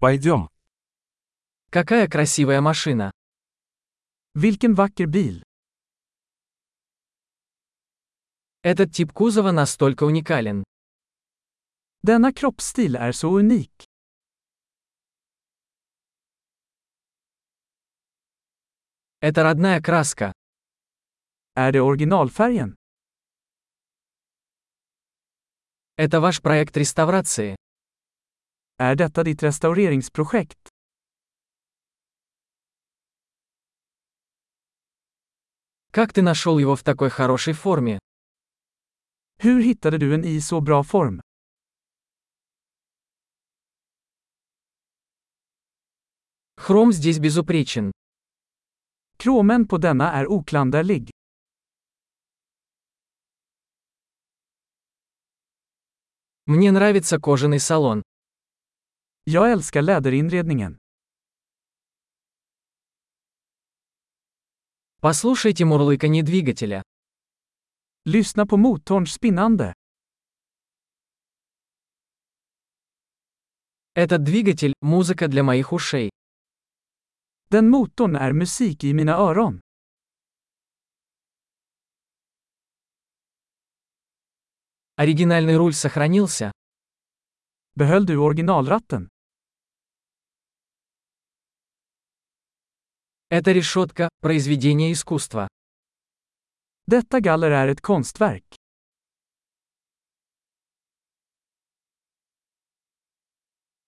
Пойдем. Какая красивая машина. Vilken vacker bil. Этот тип кузова настолько уникален. Denna kroppsstil är så unik. Это родная краска. Är det originalfärgen? Это ваш проект реставрации. Är detta ditt restaureringsprojekt? Как ты нашел его в такой хорошей форме? Hur hittade du en i så bra form? Хром здесь безупречен. Kromen på denna är oklanderlig. Мне нравится кожаный салон. Jag älskar läderinredningen. Послушайте мурлыканье двигателя. Lyssna på motorns spinnande. Этот двигатель – музыка для моих ушей. Den motorn är musik i mina öron. Оригинальный руль сохранился. Behöll du originalratten? Эта решетка – произведение искусства. Detta galler är ett konstverk.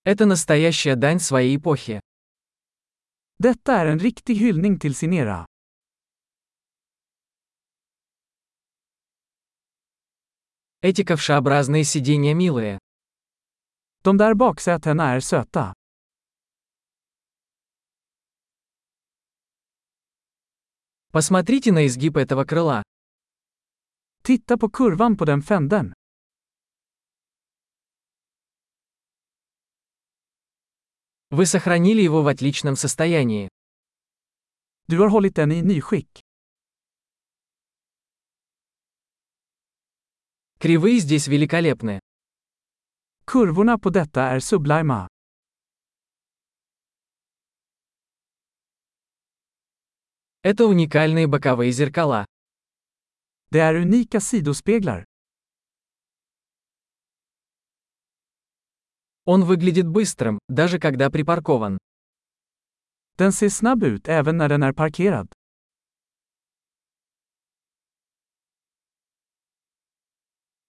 Это настоящая дань своей эпохи. Detta är en riktig hyllning till sin era. Эти ковшеобразные сиденья милые. De där baksätena är söta. Посмотрите на изгиб этого крыла. Titta på kurvan på den fänden. Вы сохранили его в отличном состоянии. Du har hållit den i nyskick. Кривые здесь великолепны. Kurvorna på detta är sublima. Это уникальные боковые зеркала. Det är unika sidospeglar. Он выглядит быстрым, даже когда припаркован. Den ser snabb ut även när den är parkerad.